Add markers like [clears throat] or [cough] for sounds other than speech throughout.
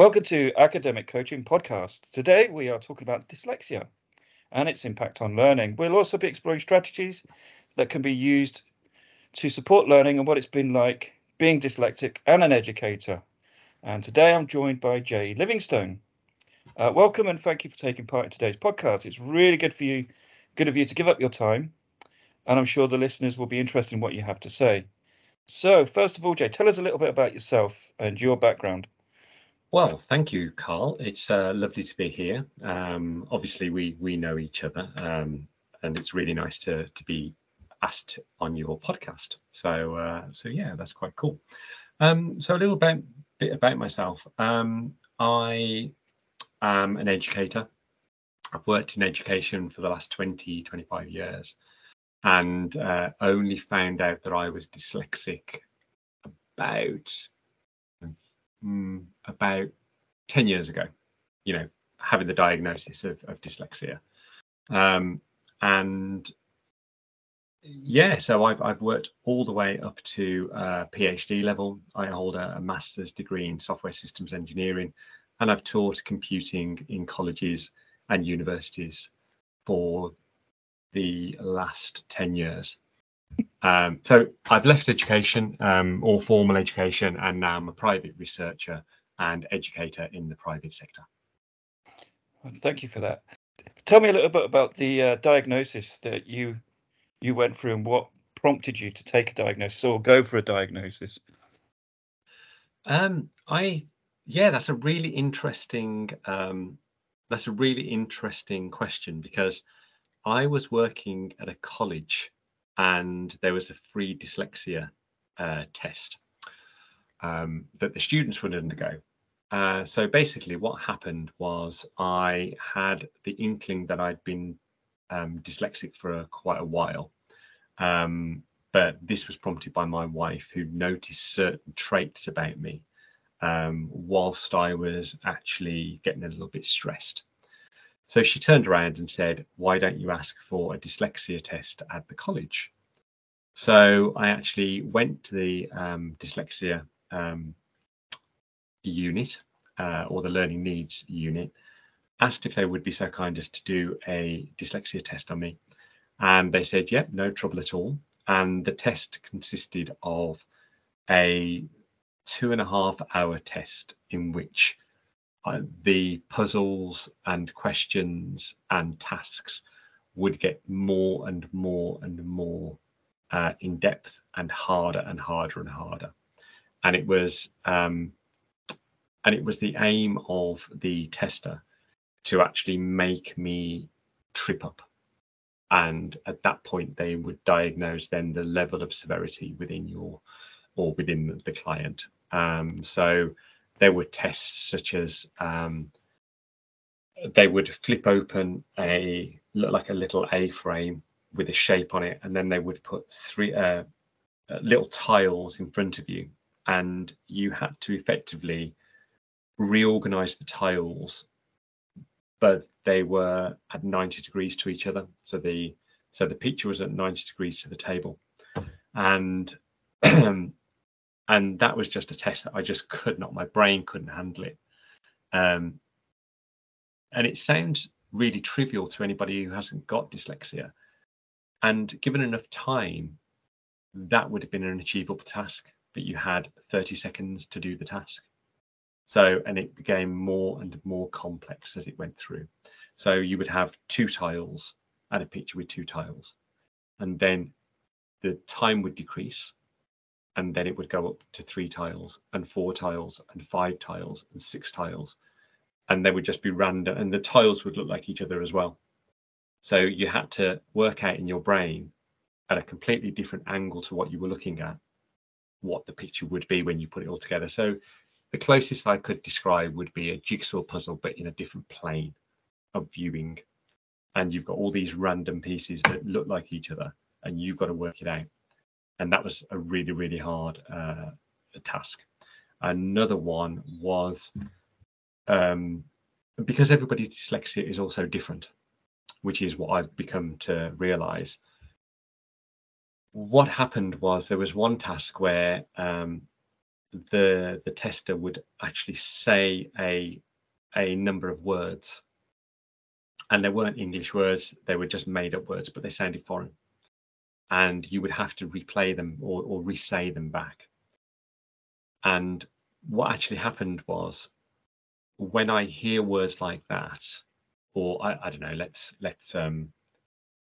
Welcome to Academic Coaching Podcast. Today we are talking about dyslexia and its impact on learning. We'll also be exploring strategies that can be used to support learning and what it's been like being dyslexic and an educator. And today I'm joined by Jay Livingstone. Uh, welcome and thank you for taking part in today's podcast. It's really good for you, good of you to give up your time, and I'm sure the listeners will be interested in what you have to say. So, first of all, Jay, tell us a little bit about yourself and your background. Well, thank you, Carl. It's uh, lovely to be here. Um, obviously, we we know each other, um, and it's really nice to to be asked on your podcast. So uh, so yeah, that's quite cool. Um, so a little bit bit about myself. Um, I am an educator. I've worked in education for the last 20, 25 years, and uh, only found out that I was dyslexic about mm, about 10 years ago, you know, having the diagnosis of, of dyslexia. Um, and yeah, so I've, I've worked all the way up to uh, PhD level. I hold a, a, master's degree in software systems engineering, and I've taught computing in colleges and universities for the last 10 years. Um, so I've left education, um, all formal education, and now I'm a private researcher and educator in the private sector. thank you for that. Tell me a little bit about the uh, diagnosis that you you went through and what prompted you to take a diagnosis or go for a diagnosis. Um, I yeah, that's a really interesting um, that's a really interesting question because I was working at a college and there was a free dyslexia uh, test um, that the students would undergo. Uh, so basically, what happened was I had the inkling that I'd been um, dyslexic for a, quite a while. Um, but this was prompted by my wife, who noticed certain traits about me um, whilst I was actually getting a little bit stressed. So she turned around and said, Why don't you ask for a dyslexia test at the college? So I actually went to the um, dyslexia um, unit uh, or the learning needs unit, asked if they would be so kind as to do a dyslexia test on me. And they said, yep, yeah, no trouble at all. And the test consisted of a two and a half hour test in which uh, the puzzles and questions and tasks would get more and more and more uh, in depth and harder and harder and harder. And it was um, and it was the aim of the tester to actually make me trip up. And at that point, they would diagnose then the level of severity within your or within the client. Um, so there were tests such as um, they would flip open a look like a little A frame with a shape on it, and then they would put three uh, uh, little tiles in front of you, and you had to effectively reorganize the tiles, but they were at 90 degrees to each other. So the so the picture was at 90 degrees to the table, and [clears throat] and that was just a test that I just could not, my brain couldn't handle it. Um, and it sounds really trivial to anybody who hasn't got dyslexia. And given enough time, that would have been an achievable task, but you had 30 seconds to do the task. So, and it became more and more complex as it went through. So you would have two tiles and a picture with two tiles. And then the time would decrease and then it would go up to three tiles and four tiles and five tiles and six tiles and they would just be random and the tiles would look like each other as well. So you had to work out in your brain at a completely different angle to what you were looking at what the picture would be when you put it all together. So the closest i could describe would be a jigsaw puzzle but in a different plane of viewing. And you've got all these random pieces that look like each other and you've got to work it out and that was a really really hard uh, task. Another one was um, because everybody's dyslexia is also different, which is what I've become to realize. What happened was there was one task where um, the the tester would actually say a a number of words and they weren't english words they were just made up words but they sounded foreign and you would have to replay them or, or re-say them back and what actually happened was when i hear words like that or i, I don't know let's let's um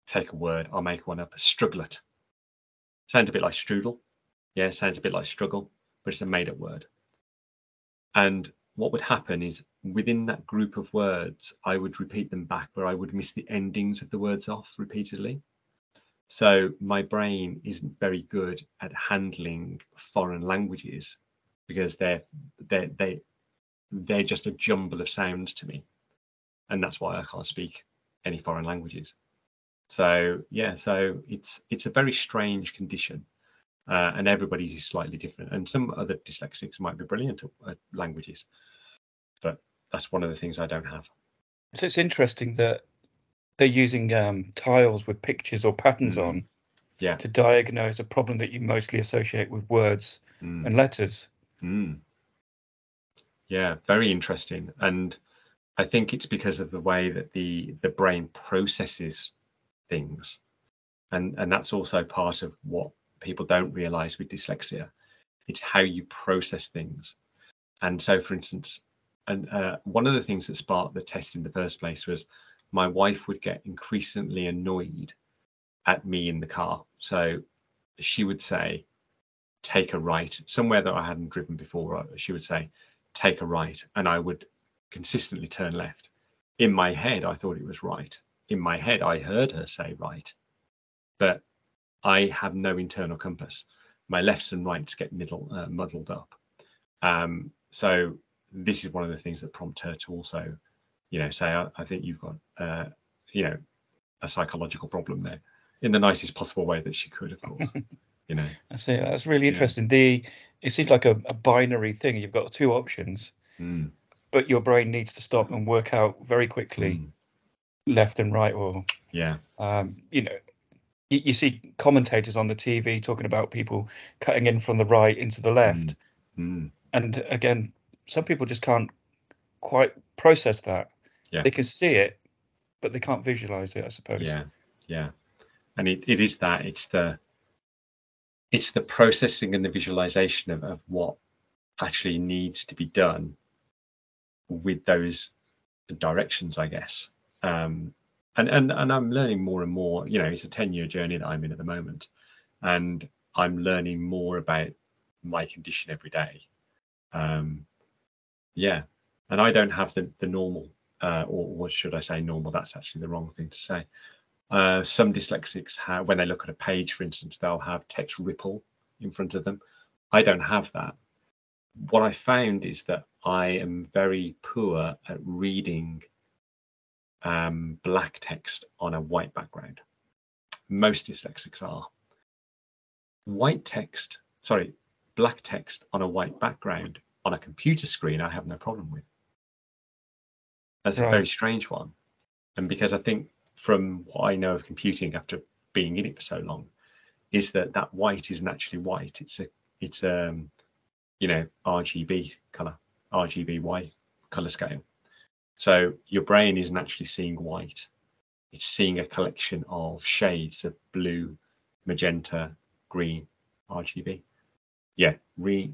take a word i'll make one up strugglet sounds a bit like strudel yeah sounds a bit like struggle but it's a made up word. And what would happen is within that group of words, I would repeat them back, but I would miss the endings of the words off repeatedly. So my brain isn't very good at handling foreign languages because they're they they they're just a jumble of sounds to me, and that's why I can't speak any foreign languages. So yeah, so it's it's a very strange condition uh, and everybody's is slightly different. And some other dyslexics might be brilliant at languages, but that's one of the things I don't have. So it's interesting that they're using um, tiles with pictures or patterns mm. on yeah. to diagnose a problem that you mostly associate with words mm. and letters. Mm. Yeah, very interesting. And I think it's because of the way that the the brain processes things. And and that's also part of what people don't realize with dyslexia. It's how you process things. And so, for instance, and uh, one of the things that sparked the test in the first place was my wife would get increasingly annoyed at me in the car. So she would say, take a right somewhere that I hadn't driven before. Uh, she would say, take a right. And I would consistently turn left. In my head, I thought it was right. In my head, I heard her say right. But I have no internal compass. My lefts and rights get middle, uh, muddled up. Um, so this is one of the things that prompt her to also, you know, say, I, I think you've got, uh, you know, a psychological problem there, in the nicest possible way that she could, of course. [laughs] you know. I see. That's really interesting. Yeah. The it seems like a, a, binary thing. You've got two options, mm. but your brain needs to stop and work out very quickly, mm. left and right, or yeah, um, you know, you, you, see commentators on the TV talking about people cutting in from the right into the left. Mm. Mm. And again, some people just can't quite process that. Yeah. They can see it, but they can't visualize it, I suppose. Yeah. Yeah. And it, it is that it's the it's the processing and the visualization of, of what actually needs to be done with those directions, I guess. Um, and and and I'm learning more and more. You know, it's a ten year journey that I'm in at the moment, and I'm learning more about my condition every day. Um, yeah, and I don't have the the normal, uh, or should I say, normal? That's actually the wrong thing to say. Uh, some dyslexics have, when they look at a page, for instance, they'll have text ripple in front of them. I don't have that. What I found is that I am very poor at reading um, black text on a white background. Most dyslexics are. White text, sorry, black text on a white background on a computer screen, I have no problem with. That's right. a very strange one. And because I think from what I know of computing after being in it for so long, is that that white isn't actually white. It's a, it's um, you know, RGB color, RGB white color scale. So your brain isn't actually seeing white. It's seeing a collection of shades of blue, magenta, green, RGB. Yeah, re,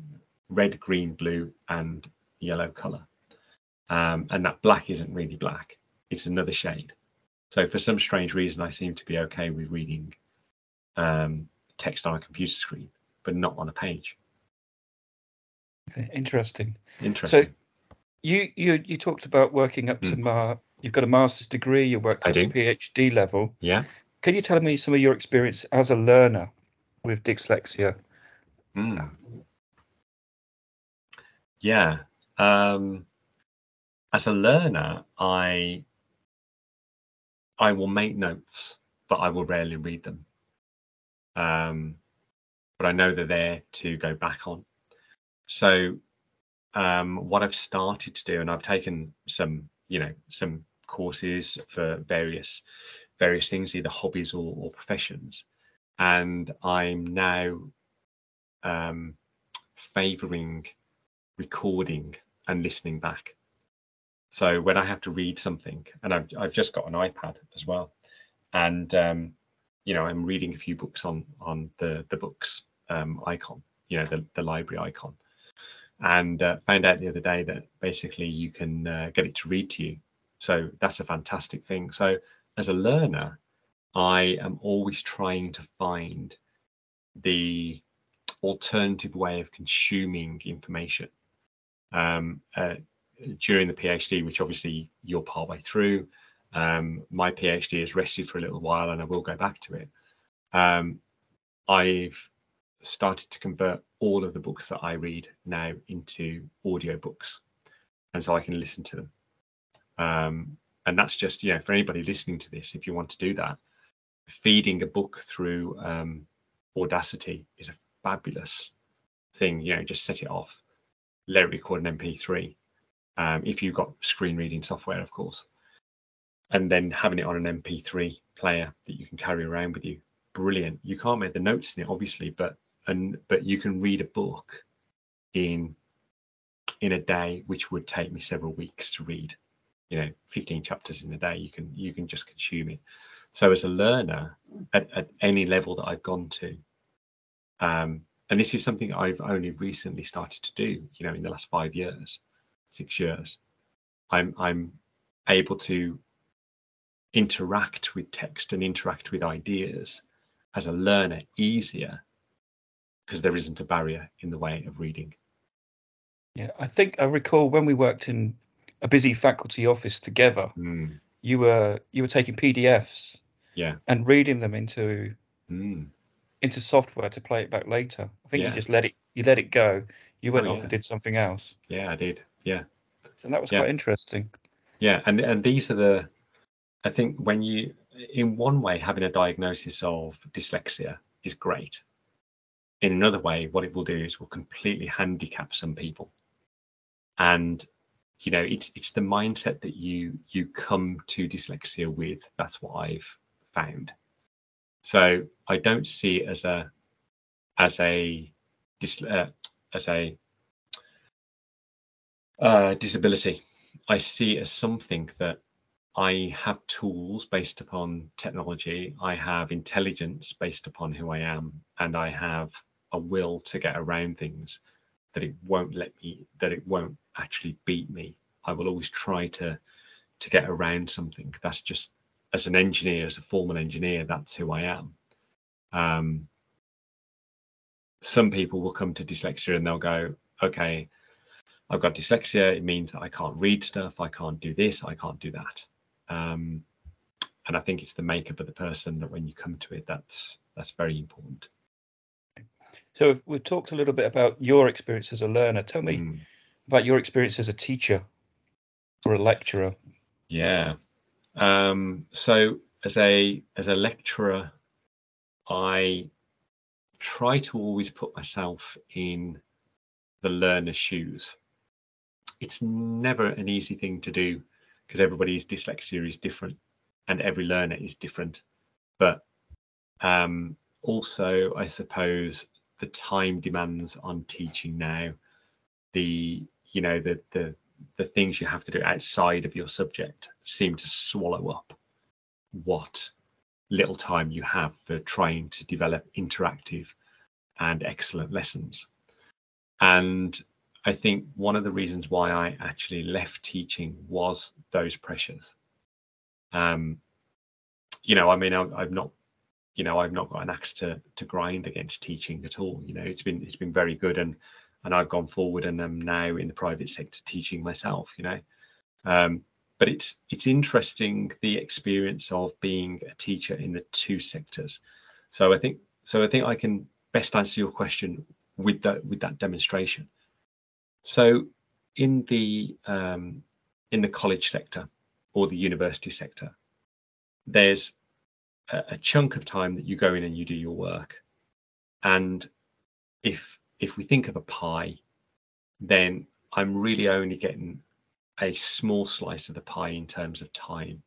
red, green, blue, and yellow color. Um, and that black isn't really black. It's another shade. So for some strange reason, I seem to be okay with reading um, text on a computer screen, but not on a page. Okay, interesting. Interesting. So you you you talked about working up mm. to hmm. ma. You've got a master's degree. You worked at PhD level. Yeah. Can you tell me some of your experience as a learner with dyslexia? Mm. Yeah. Um, as a learner, I I will make notes, but I will rarely read them. Um, but I know they're there to go back on. So um, what I've started to do, and I've taken some, you know, some courses for various various things, either hobbies or, or professions, and I'm now um, favoring recording and listening back. So when I have to read something, and I've, I've just got an iPad as well, and um, you know I'm reading a few books on on the the books um, icon, you know the the library icon, and uh, found out the other day that basically you can uh, get it to read to you. So that's a fantastic thing. So as a learner, I am always trying to find the alternative way of consuming information. Um, uh, during the PhD, which obviously you're partway through, um, my PhD has rested for a little while and I will go back to it. Um, I've started to convert all of the books that I read now into audio books, and so I can listen to them. Um, and that's just, you know, for anybody listening to this, if you want to do that, feeding a book through um, Audacity is a fabulous thing. You know, just set it off, let it record an MP3. Um, if you've got screen reading software, of course, and then having it on an MP3 player that you can carry around with you. Brilliant. You can't make the notes in it, obviously, but and but you can read a book in in a day, which would take me several weeks to read. You know, 15 chapters in a day. You can you can just consume it. So as a learner, at, at any level that I've gone to, um, and this is something I've only recently started to do. You know, in the last five years, six years, I'm I'm able to interact with text and interact with ideas as a learner easier because there isn't a barrier in the way of reading. Yeah, I think I recall when we worked in a busy faculty office together, mm. you were you were taking PDFs yeah and reading them into mm. into software to play it back later. I think Yeah. you just let it you let it go. You went Oh, off yeah. and did something else. yeah i did yeah So that was Yeah. quite interesting. yeah and and these are the i think when you in one way having a diagnosis of dyslexia is great in another way what it will do is will completely handicap some people and you know it's it's the mindset that you you come to dyslexia with that's what i've found so i don't see it as a as a dis, uh, as a uh, disability i see as something that I have tools based upon technology. I have intelligence based upon who I am, and I have a will to get around things that it won't let me, that it won't actually beat me. I will always try to to get around something. That's just as an engineer, as a formal engineer, that's who I am. Um, some people will come to dyslexia and they'll go, okay, I've got dyslexia. It means that I can't read stuff. I can't do this. I can't do that. Um, and I think it's the makeup of the person that when you come to it, that's that's very important. So we've, we've talked a little bit about your experience as a learner. Tell me Mm, about your experience as a teacher or a lecturer. yeah. Um, so as a as a lecturer, I try to always put myself in the learner's shoes. It's never an easy thing to do because everybody's dyslexia is different and every learner is different. But um, also, I suppose the time demands on teaching now, the you know the the the things you have to do outside of your subject seem to swallow up what little time you have for trying to develop interactive and excellent lessons. And I think one of the reasons why I actually left teaching was those pressures. Um, you know, I mean, I, I've not, you know, I've not got an axe to to grind against teaching at all. You know, it's been it's been very good, and and I've gone forward, and I'm now in the private sector teaching myself. You know, um, but it's it's interesting the experience of being a teacher in the two sectors. So I think so I think I can best answer your question with that with that demonstration. So in the um, in the college sector or the university sector, there's a, a chunk of time that you go in and you do your work, and if if we think of a pie, then I'm really only getting a small slice of the pie in terms of time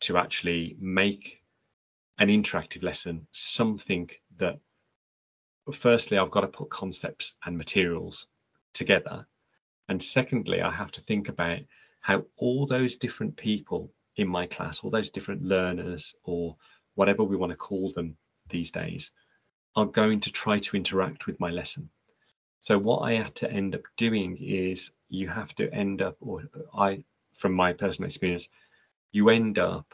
to actually make an interactive lesson something that firstly, I've got to put concepts and materials together. And secondly, I have to think about how all those different people in my class, all those different learners, or whatever we want to call them these days, are going to try to interact with my lesson. So what I have to end up doing is you have to end up, or I, from my personal experience, you end up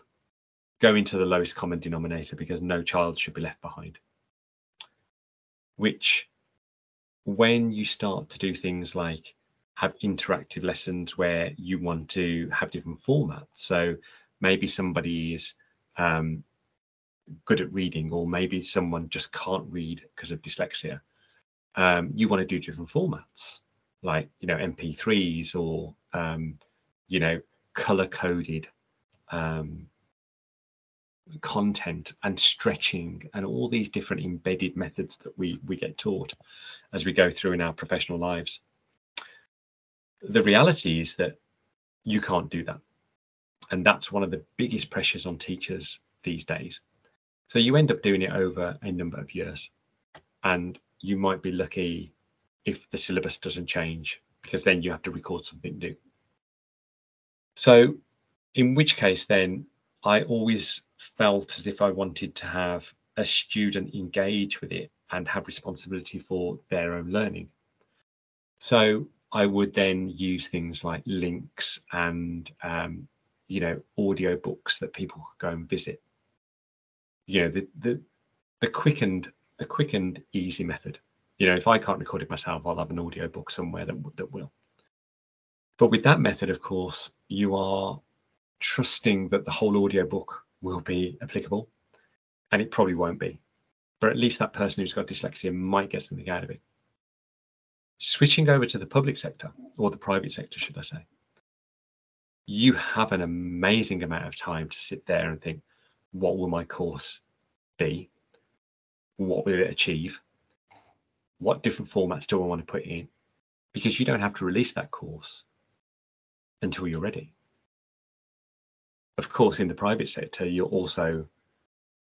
going to the lowest common denominator because no child should be left behind. Which, when you start to do things like have interactive lessons where you want to have different formats, so maybe somebody is um, good at reading, or maybe someone just can't read because of dyslexia. Um, you want to do different formats, like you know MP3s or um, you know color coded um, content and stretching and all these different embedded methods that we we get taught as we go through in our professional lives the reality is that you can't do that. And that's one of the biggest pressures on teachers these days. So you end up doing it over a number of years and you might be lucky if the syllabus doesn't change because then you have to record something new. So in which case then I always felt as if I wanted to have a student engage with it and have responsibility for their own learning. So I would then use things like links and um, you know audio books that people could go and visit. You know the the the quick and the quick and easy method. You know if I can't record it myself, I'll have an audio book somewhere that that will. But with that method, of course, you are trusting that the whole audio book will be applicable, and it probably won't be. But at least that person who's got dyslexia might get something out of it. Switching over to the public sector, or the private sector, should I say, you have an amazing amount of time to sit there and think, what will my course be? What will it achieve? What different formats do I want to put in? Because you don't have to release that course until you're ready of course, in the private sector, you're also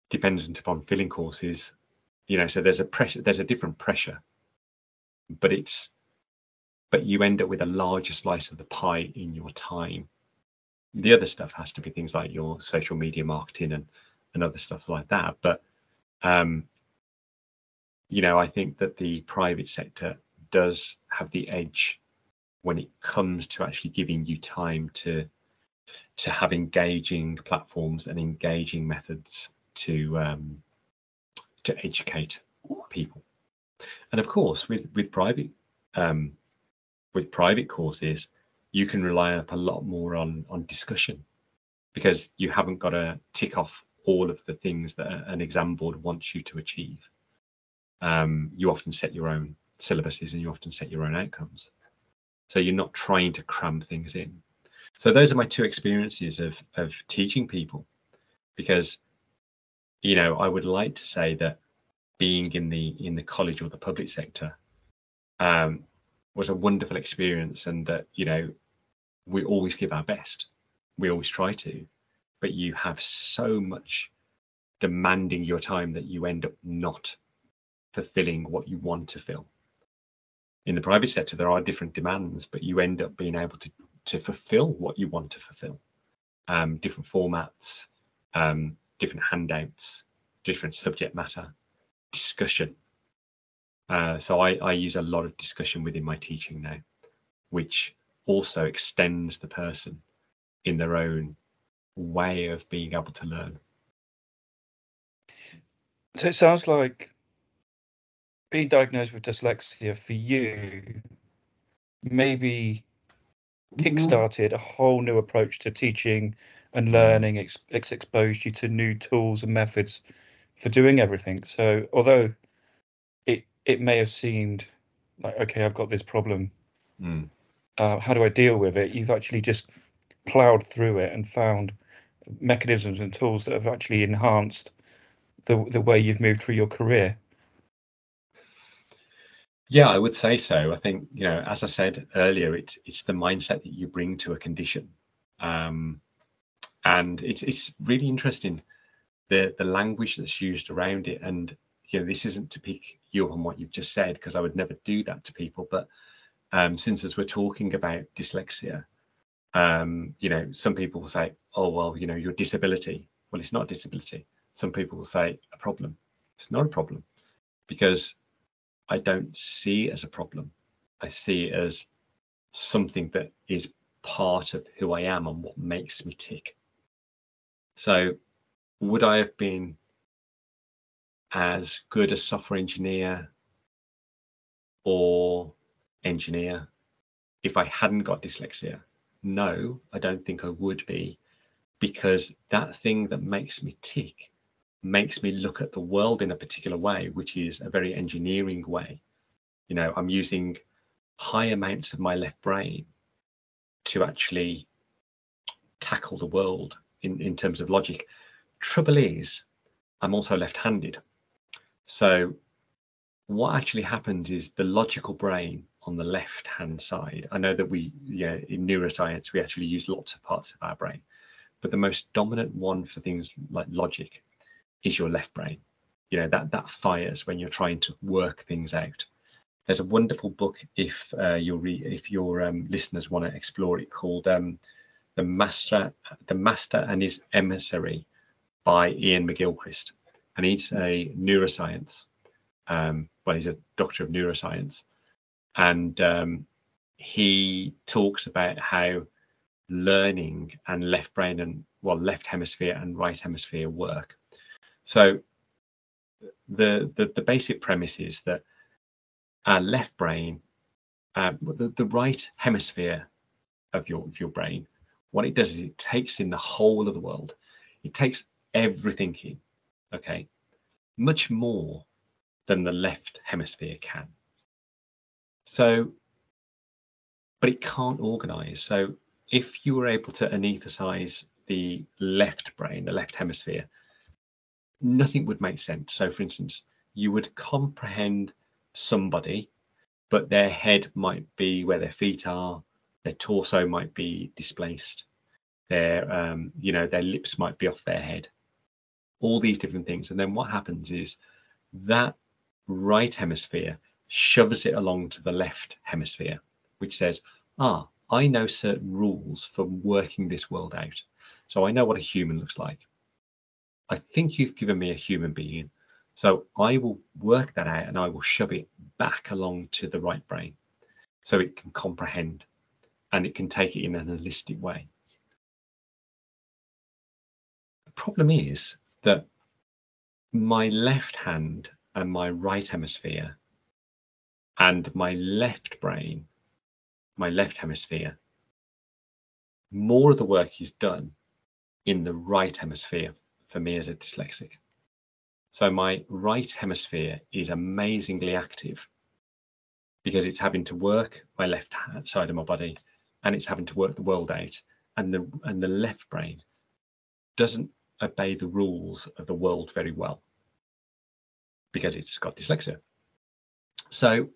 dependent upon filling courses. You know, so there's a pressure, there's a different pressure, but it's, but you end up with a larger slice of the pie in your time. The other stuff has to be things like your social media marketing and and other stuff like that. But um, you know, I think that the private sector does have the edge when it comes to actually giving you time to to have engaging platforms and engaging methods to um, to educate people. And of course, with with private um, with private courses, you can rely up a lot more on on discussion because you haven't got to tick off all of the things that an exam board wants you to achieve. Um, you often set your own syllabuses and you often set your own outcomes. So you're not trying to cram things in. So those are my two experiences of of teaching people, because you know I would like to say that being in the in the college or the public sector um, was a wonderful experience, and that you know we always give our best, we always try to, but you have so much demanding your time that you end up not fulfilling what you want to fill. In the private sector, there are different demands, but you end up being able to to fulfill what you want to fulfill. Um, different formats, um, different handouts, different subject matter, discussion. Uh, so I, I use a lot of discussion within my teaching now, which also extends the person in their own way of being able to learn. So it sounds like being diagnosed with dyslexia for you maybe kickstarted a whole new approach to teaching and learning. It's, it's exposed you to new tools and methods for doing everything. So although it it may have seemed like okay, I've got this problem. Mm. Uh, how do I deal with it? You've actually just plowed through it and found mechanisms and tools that have actually enhanced the the way you've moved through your career. Yeah, I would say so. I think you know, as I said earlier, it's it's the mindset that you bring to a condition, um, and it's it's really interesting the the language that's used around it. And you know, this isn't to pick you up on what you've just said because I would never do that to people. But um, since as we're talking about dyslexia, um, you know, some people will say, "Oh, well, you know, your disability." Well, it's not a disability. Some people will say a problem. It's not a problem because I don't see it as a problem. I see it as something that is part of who I am and what makes me tick. So, would I have been as good a software engineer or engineer if I hadn't got dyslexia? No, I don't think I would be because that thing that makes me tick makes me look at the world in a particular way, which is a very engineering way. You know, I'm using high amounts of my left brain to actually tackle the world in, in terms of logic. Trouble is, I'm also left handed. So, what actually happens is the logical brain on the left hand side. I know that we, yeah, in neuroscience, we actually use lots of parts of our brain, but the most dominant one for things like logic is your left brain. You know, that, that fires when you're trying to work things out. There's a wonderful book if uh, your if your um, listeners want to explore it called um, the master the master and his emissary by Iain McGilchrist, and he's a neuroscience. Um, well, he's a doctor of neuroscience, and um, he talks about how learning and left brain and well left hemisphere and right hemisphere work. So the the, the basic premise is that our left brain, uh, the, the right hemisphere of your of your brain, what it does is it takes in the whole of the world. It takes everything in, okay, much more than the left hemisphere can. So, but it can't organize. So, if you were able to anesthetize the left brain, the left hemisphere, nothing would make sense. So, for instance, you would comprehend somebody, but their head might be where their feet are, their torso might be displaced, their um, you know their lips might be off their head, all these different things. And then what happens is that right hemisphere shoves it along to the left hemisphere, which says, ah, I know certain rules for working this world out. So I know what a human looks like. I think you've given me a human being. So I will work that out and I will shove it back along to the right brain so it can comprehend and it can take it in an holistic way. The problem is that my left hand and my right hemisphere and my left brain, my left hemisphere, more of the work is done in the right hemisphere for me as a dyslexic. So my right hemisphere is amazingly active because it's having to work my left side of my body and it's having to work the world out and the and the left brain doesn't obey the rules of the world very well because it's got dyslexia. So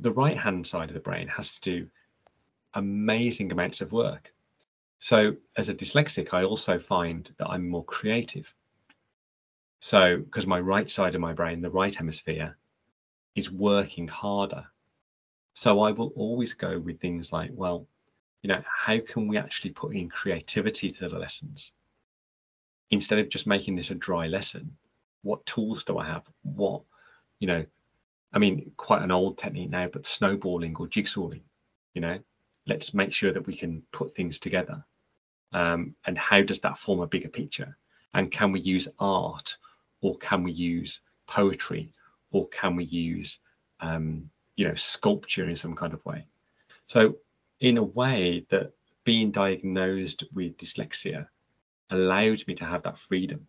the right hand side of the brain has to do amazing amounts of work. So as a dyslexic, I also find that I'm more creative. So because my right side of my brain, the right hemisphere, is working harder. So I will always go with things like, well, you know, how can we actually put in creativity to the lessons? Instead of just making this a dry lesson, what tools do I have? What, you know, I mean, quite an old technique now, but snowballing or jigsawing, you know, let's make sure that we can put things together. Um, and how does that form a bigger picture? And can we use art or can we use poetry or can we use, um, you know, sculpture in some kind of way? So, in a way that being diagnosed with dyslexia allowed me to have that freedom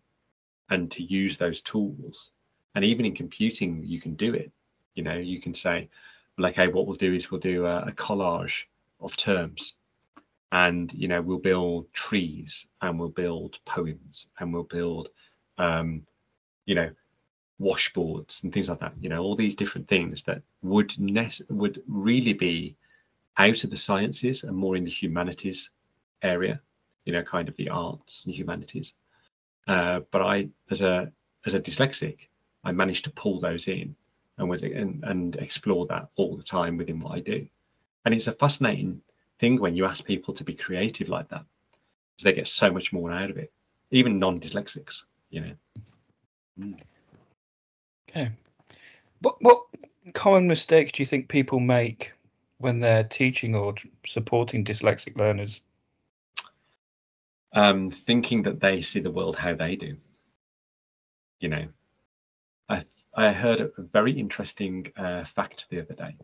and to use those tools. And even in computing, you can do it. You know, you can say, well, okay, what we'll do is we'll do a, a collage of terms. And you know we'll build trees and we'll build poems and we'll build um, you know washboards and things like that. You know all these different things that would nest would really be out of the sciences and more in the humanities area you know kind of the arts and humanities uh, but i as a as a dyslexic I managed to pull those in and was and, and explore that all the time within what I do. And it's a fascinating thing when you ask people to be creative like that, because they get so much more out of it, even non-dyslexics, you know. Okay. What what common mistakes do you think people make when they're teaching or supporting dyslexic learners? Um, thinking that they see the world how they do. You know, I I heard a very interesting uh, fact the other day.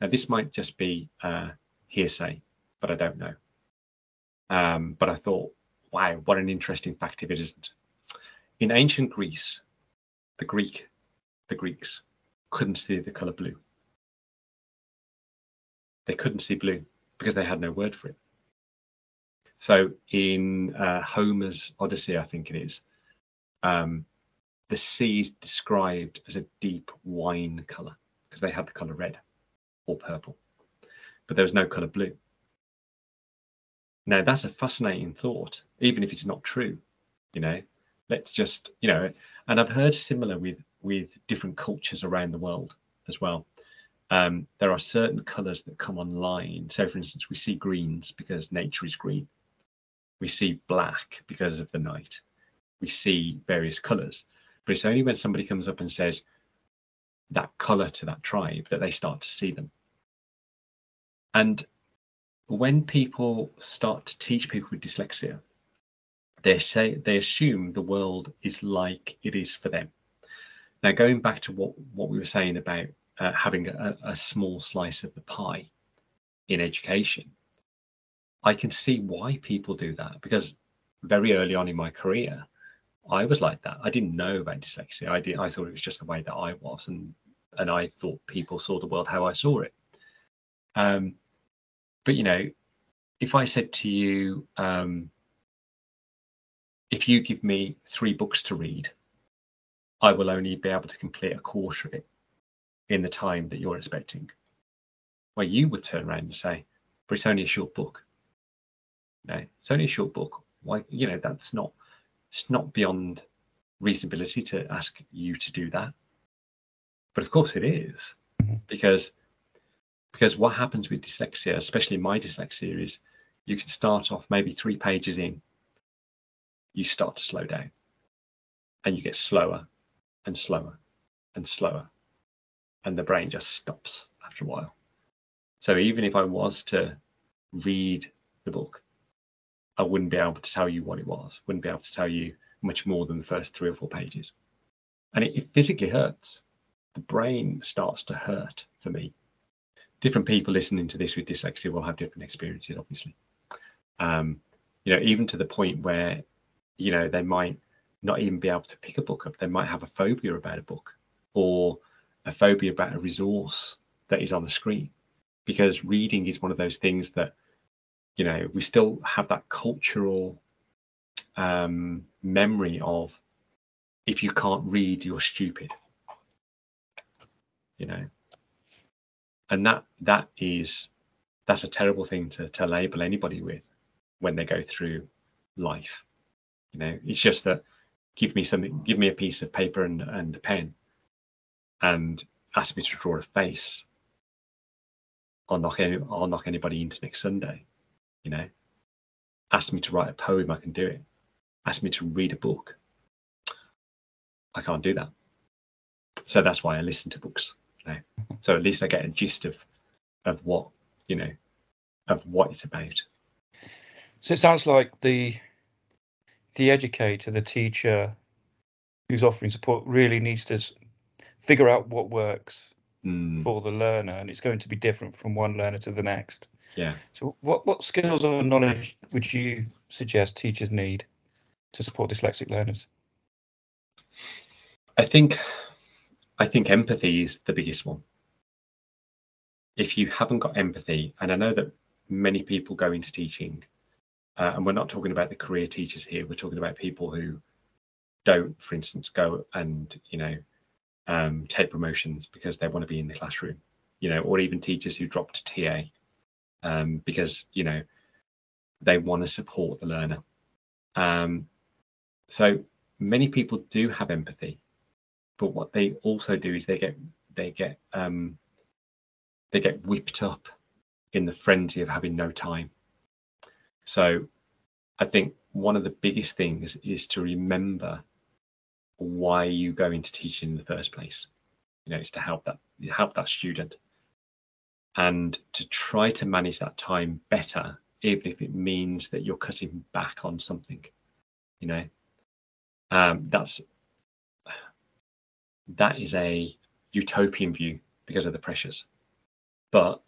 Now this might just be uh, hearsay, but I don't know. Um, but I thought, wow, what an interesting fact if it isn't. In ancient Greece, the Greek, the Greeks couldn't see the color blue. They couldn't see blue because they had no word for it. So in uh, Homer's Odyssey, I think it is, um, the sea is described as a deep wine color because they had the color red or purple, but there was no color blue. Now that's a fascinating thought, even if it's not true. You know, let's just you know, and I've heard similar with with different cultures around the world as well. Um, there are certain colors that come online. So, for instance, we see greens because nature is green. We see black because of the night. We see various colors. But it's only when somebody comes up and says that color to that tribe that they start to see them. And when people start to teach people with dyslexia, they say they assume the world is like it is for them. Now, going back to what, what we were saying about uh, having a, a small slice of the pie in education, I can see why people do that because very early on in my career, I was like that. I didn't know about dyslexia. I did. I thought it was just the way that I was, and and I thought people saw the world how I saw it. Um, but you know, if I said to you, um, if you give me three books to read, I will only be able to complete a quarter of it in the time that you're expecting. Well, you would turn around and say, but it's only a short book. No, it's only a short book. Why, you know, that's not, it's not beyond reasonability to ask you to do that. But of course it is, mm-hmm. because because what happens with dyslexia, especially my dyslexia, is you can start off maybe three pages in, you start to slow down, and you get slower and slower and slower and the brain just stops after a while. So even if I was to read the book, I wouldn't be able to tell you what it was, wouldn't be able to tell you much more than the first three or four pages. And it, it physically hurts. The brain starts to hurt for me. Different people listening to this with dyslexia will have different experiences, obviously. Um, you know, even to the point where, you know, they might not even be able to pick a book up. They might have a phobia about a book or a phobia about a resource that is on the screen because reading is one of those things that you know we still have that cultural um, memory of if you can't read you're stupid. You know? And that that is that's a terrible thing to, to label anybody with when they go through life. You know it's just that give me something give me a piece of paper and, and a pen and ask me to draw a face, I'll knock any, I'll knock anybody into next Sunday. You know, ask me to write a poem, I can do it. Ask me to read a book, I can't do that. So that's why I listen to books. You know? So at least I get a gist of of what you know of what it's about. So it sounds like the the educator, the teacher who's offering support really needs to figure out what works mm. for the learner, and it's going to be different from one learner to the next. Yeah. So, what what skills or knowledge would you suggest teachers need to support dyslexic learners? I think I think empathy is the biggest one. If you haven't got empathy, and I know that many people go into teaching, uh, and we're not talking about the career teachers here, we're talking about people who don't, for instance, go and you know um, take promotions because they want to be in the classroom, you know, or even teachers who dropped TA um, because you know they want to support the learner. Um, so many people do have empathy, but what they also do is they get they get um, they get whipped up in the frenzy of having no time. So I think one of the biggest things is to remember why you go into teaching in the first place. You know, it's to help that help that student and to try to manage that time better, even if it means that you're cutting back on something. You know, um, that's that is a utopian view because of the pressures. But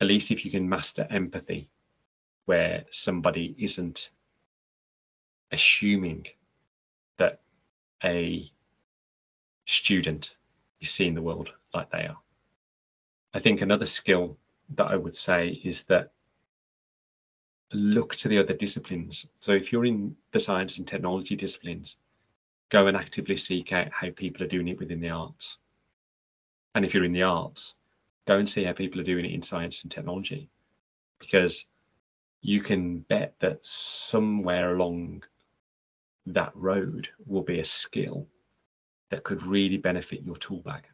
at least if you can master empathy, where somebody isn't assuming that a student is seeing the world like they are. I think another skill that I would say is that look to the other disciplines. So if you're in the science and technology disciplines, go and actively seek out how people are doing it within the arts. And if you're in the arts, go and see how people are doing it in science and technology. Because you can bet that somewhere along that road will be a skill that could really benefit your tool bag.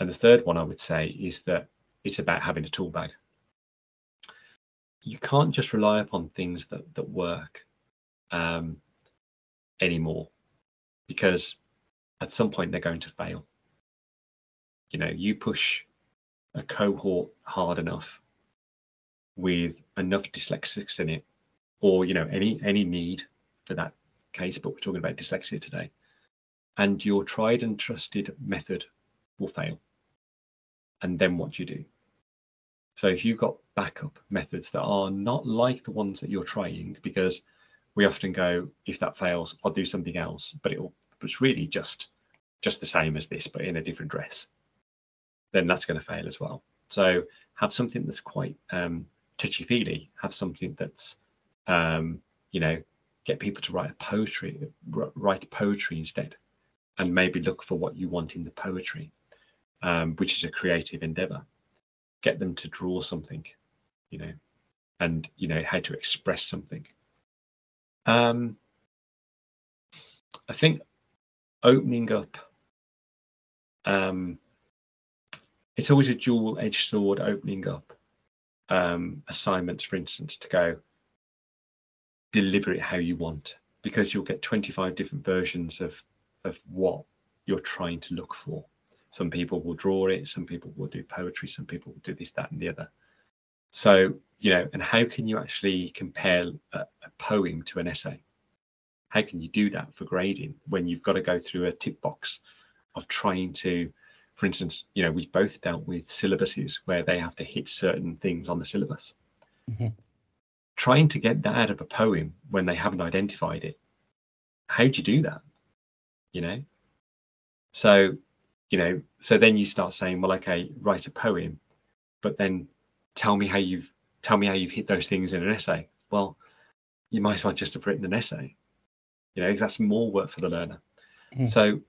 And the third one I would say is that it's about having a tool bag. You can't just rely upon things that that work um, anymore because at some point they're going to fail. You know, you push a cohort hard enough with enough dyslexics in it, or you know, any any need for that case, but we're talking about dyslexia today, and your tried and trusted method will fail. And then what do you do? So if you've got backup methods that are not like the ones that you're trying, because we often go, if that fails, I'll do something else, but it'll it's really just just the same as this, but in a different dress, then that's going to fail as well. So have something that's quite um, touchy feely. Have something that's um, you know get people to write poetry, write poetry instead, and maybe look for what you want in the poetry, um, which is a creative endeavor. Get them to draw something, you know, and you know how to express something. Um, I think opening up um, it's always a dual-edged sword opening up um, assignments for instance to go deliver it how you want because you'll get 25 different versions of of what you're trying to look for some people will draw it some people will do poetry some people will do this that and the other. So you know and how can you actually compare a, a poem to an essay? How can you do that for grading when you've got to go through a tick box of trying to for instance you know we've both dealt with syllabuses where they have to hit certain things on the syllabus. Mm-hmm. Trying to get that out of a poem when they haven't identified it how do you do that? You know? So you know so then you start saying well okay write a poem but then tell me how you've tell me how you've hit those things in an essay. Well you might as well just have written an essay. You know that's more work for the learner. Mm. so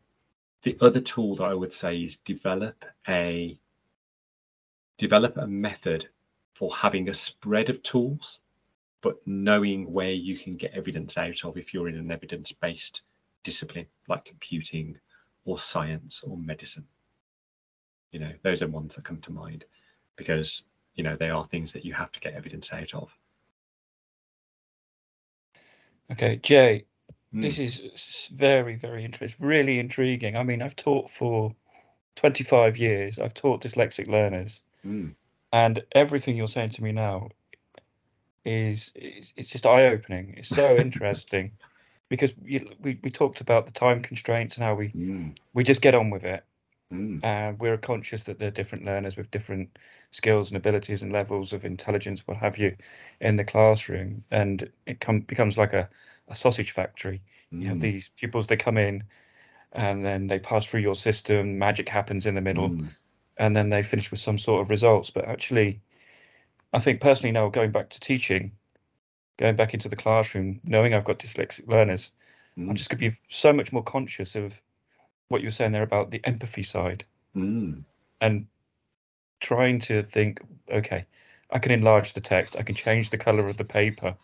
the other tool that i would say is develop a develop a method for having a spread of tools but knowing where you can get evidence out of if you're in an evidence based discipline like computing or science or medicine. You know, those are ones that come to mind because, you know, they are things that you have to get evidence out of. Okay, Jay, mm. this is very, very interesting, really intriguing. I mean, I've taught for 25 years, I've taught dyslexic learners, mm. and everything you're saying to me now is it's just eye opening. It's so [laughs] interesting because we, we, we talked about the time constraints and how we mm. we just get on with it. Mm. Uh, we're conscious that there are different learners with different skills and abilities and levels of intelligence, what have you, in the classroom, and it com- becomes like a, a sausage factory. Mm. You have mm. these pupils they come in, and then they pass through your system. Magic happens in the middle, mm. and then they finish with some sort of results. But actually, I think personally now going back to teaching, going back into the classroom, knowing I've got dyslexic learners, mm. I'm just going to be so much more conscious of what you were saying there about the empathy side mm. and trying to think, okay, I can enlarge the text, I can change the color of the paper.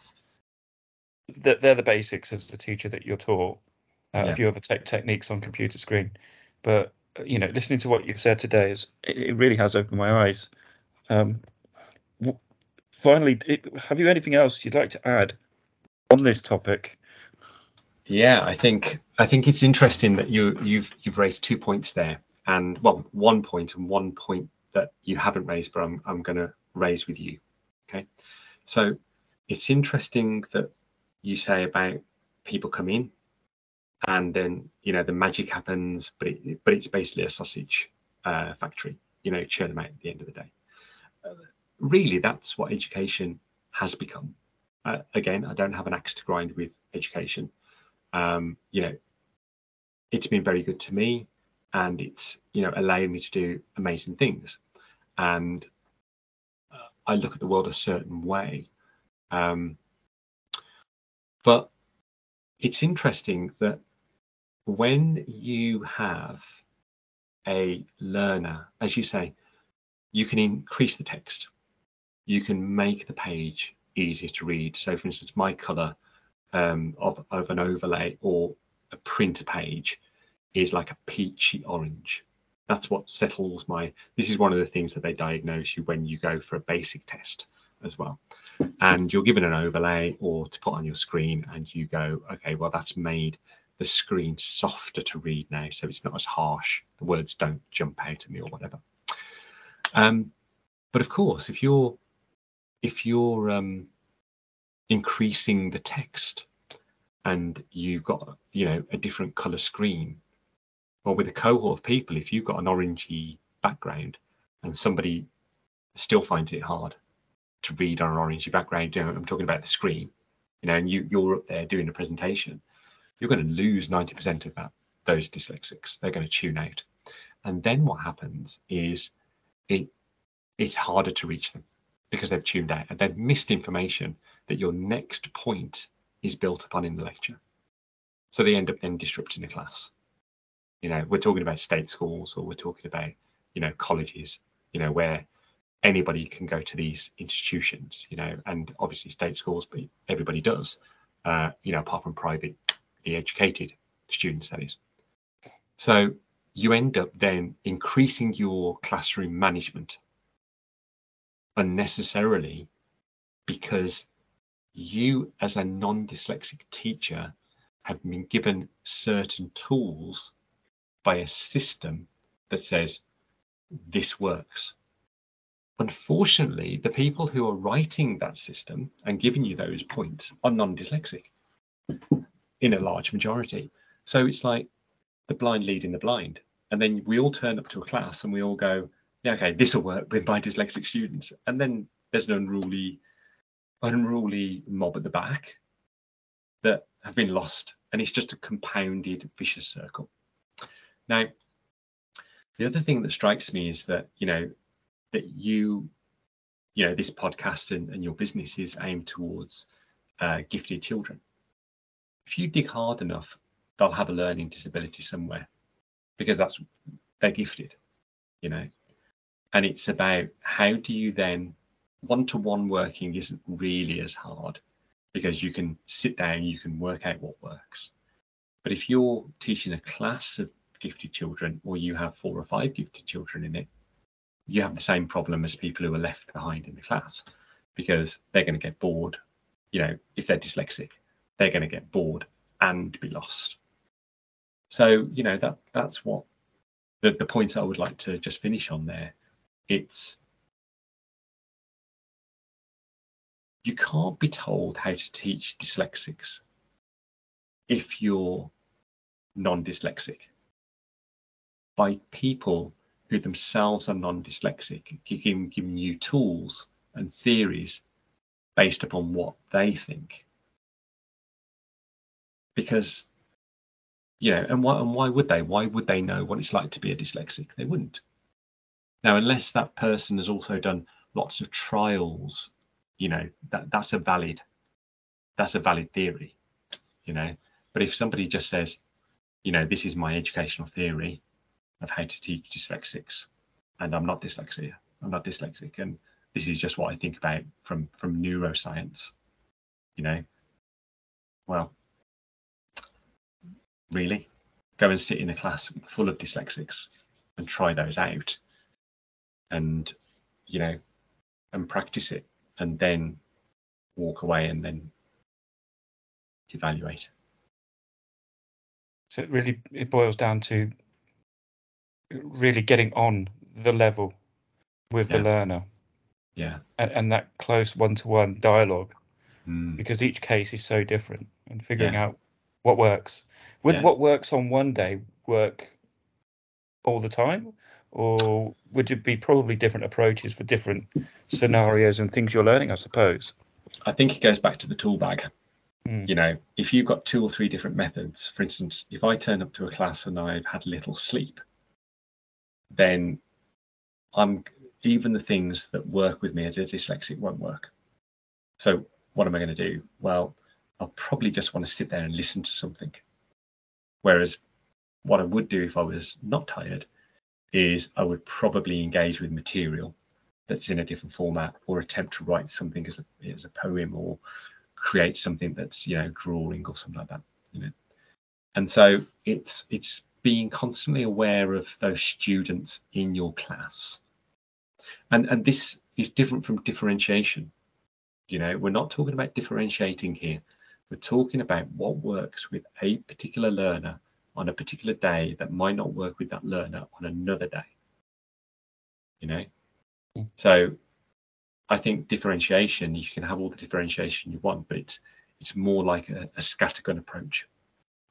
That they're the basics as the teacher that you're taught. uh, Yeah. a few other tech techniques on computer screen. But uh, you know, listening to what you've said today is it, really has opened my eyes. Um, finally, it, have you anything else you'd like to add on this topic? Yeah, I think I think it's interesting that you you've you've raised two points there, and well, one point and one point that you haven't raised, but I'm I'm going to raise with you. Okay, so it's interesting that you say about people come in, and then you know the magic happens, but it, but it's basically a sausage uh, factory. You know, churn them out at the end of the day. Uh, really, that's what education has become. Uh, again, I don't have an axe to grind with education um, you know, it's been very good to me and it's, you know, allowing me to do amazing things. And uh, I look at the world a certain way. Um, but it's interesting that when you have a learner, as you say, you can increase the text, you can make the page easier to read. So, for instance, my color um, of, of an overlay or a print page is like a peachy orange. That's what settles my. This is one of the things that they diagnose you when you go for a basic test as well. And you're given an overlay or to put on your screen, and you go, okay, well, that's made the screen softer to read now, so it's not as harsh. The words don't jump out at me or whatever. Um, but of course, if you're if you're um, increasing the text and you've got you know a different color screen or with a cohort of people if you've got an orangey background and somebody still finds it hard to read on an orangey background you know, i'm talking about the screen you know and you you're up there doing a presentation you're going to lose 90% of that those dyslexics. They're going to tune out. And then what happens is it it's harder to reach them because they've tuned out and they've missed information that your next point is built upon in the lecture. So they end up then disrupting the class. You know, we're talking about state schools or we're talking about, you know, colleges, you know, where anybody can go to these institutions, you know, and obviously state schools, but everybody does, uh, you know, apart from private, the educated students, that is. So you end up then increasing your classroom management unnecessarily because you as a non-dyslexic teacher have been given certain tools by a system that says this works. Unfortunately, the people who are writing that system and giving you those points are non-dyslexic in a large majority. So it's like the blind leading the blind. And then we all turn up to a class and we all go, yeah, okay, this will work with my dyslexic students. And then there's an unruly, unruly mob at the back that have been lost. And it's just a compounded vicious circle. Now, the other thing that strikes me is that, you know, that you, you know, this podcast and, and your business is aimed towards uh, gifted children. If you dig hard enough, they'll have a learning disability somewhere because that's they're gifted, you know. And it's about how do you then one-to-one working isn't really as hard because you can sit down, you can work out what works. But if you're teaching a class of gifted children or you have four or five gifted children in it, you have the same problem as people who are left behind in the class because they're going to get bored. You know, if they're dyslexic, they're going to get bored and be lost. So, you know, that that's what the, the points I would like to just finish on there. It's you can't be told how to teach dyslexics if you're non-dyslexic. By people who themselves are non-dyslexic giving, giving you tools and theories based upon what they think. Because you know and why and why would they? Why would they know what it's like to be a dyslexic? They wouldn't now unless that person has also done lots of trials you know that that's a valid that's a valid theory you know. But if somebody just says you know this is my educational theory of how to teach dyslexics and i'm not dyslexia i'm not dyslexic and this is just what i think about from from neuroscience you know. Well really. Go and sit in a class full of dyslexics and try those out and, you know, and practice it and then walk away and then evaluate. So it really it boils down to really getting on the level with Yeah. the learner Yeah. and, and that close one-to-one dialogue Mm. because each case is so different and figuring Yeah. out what works. Would Yeah. what works on one day work all the time? Or would it be probably different approaches for different scenarios and things you're learning, I suppose? I think it goes back to the tool bag. Mm. You know, if you've got two or three different methods, for instance, if I turn up to a class and I've had little sleep, then I'm even the things that work with me as a dyslexic won't work. So what am I going to do? Well, I'll probably just want to sit there and listen to something. Whereas what I would do if I was not tired is I would probably engage with material that's in a different format or attempt to write something as a as a poem or create something that's you know drawing or something like that you know. And so it's it's being constantly aware of those students in your class. And and this is different from differentiation. You know we're not talking about differentiating here. We're talking about what works with a particular learner on a particular day that might not work with that learner on another day you know so I think differentiation, you can have all the differentiation you want, but it's it's more like a, a scattergun approach.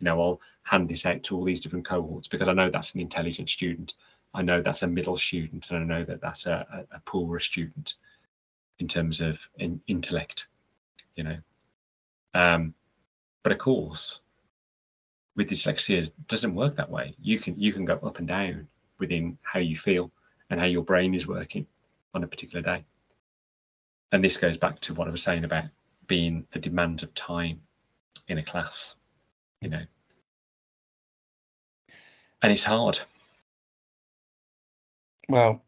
You know, I'll hand this out to all these different cohorts because I know that's an intelligent student. I know that's a middle student, and I know that that's a, a, a poorer student in terms of in, intellect. You know, um, but of course, with dyslexia, it doesn't work that way. You can you can go up and down within how you feel and how your brain is working on a particular day and this goes back to what I was saying about being the demand of time in a class, you know. And it's hard. Well,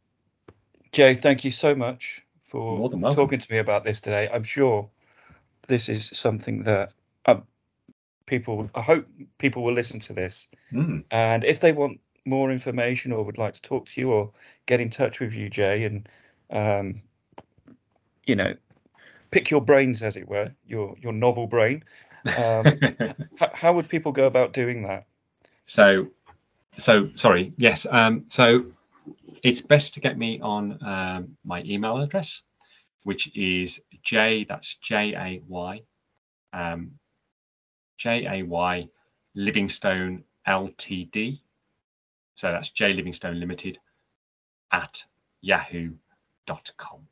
Jay, thank you so much for More than welcome. talking to me about this today. I'm sure this is something that um, people, I hope people will listen to this. Mm, And if they want more information or would like to talk to you or get in touch with you, Jay, and um, you know, pick your brains, as it were, your your novel brain. Um, [laughs] h- how would people go about doing that? so, so sorry. Yes. Um, so it's best to get me on um, my email address, which is J. That's J A Y, um, J A Y Livingstone Ltd. So that's J Livingstone Limited at yahoo.com.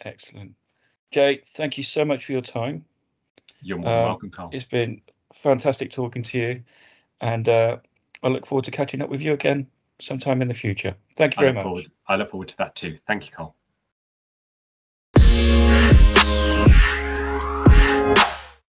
Excellent, Jay. Thank you so much for your time. You're more Um, welcome, Carl. It's been fantastic talking to you, and uh, I look forward to catching up with you again sometime in the future. Thank you very much. forward. I look forward to that too. Thank you, Carl.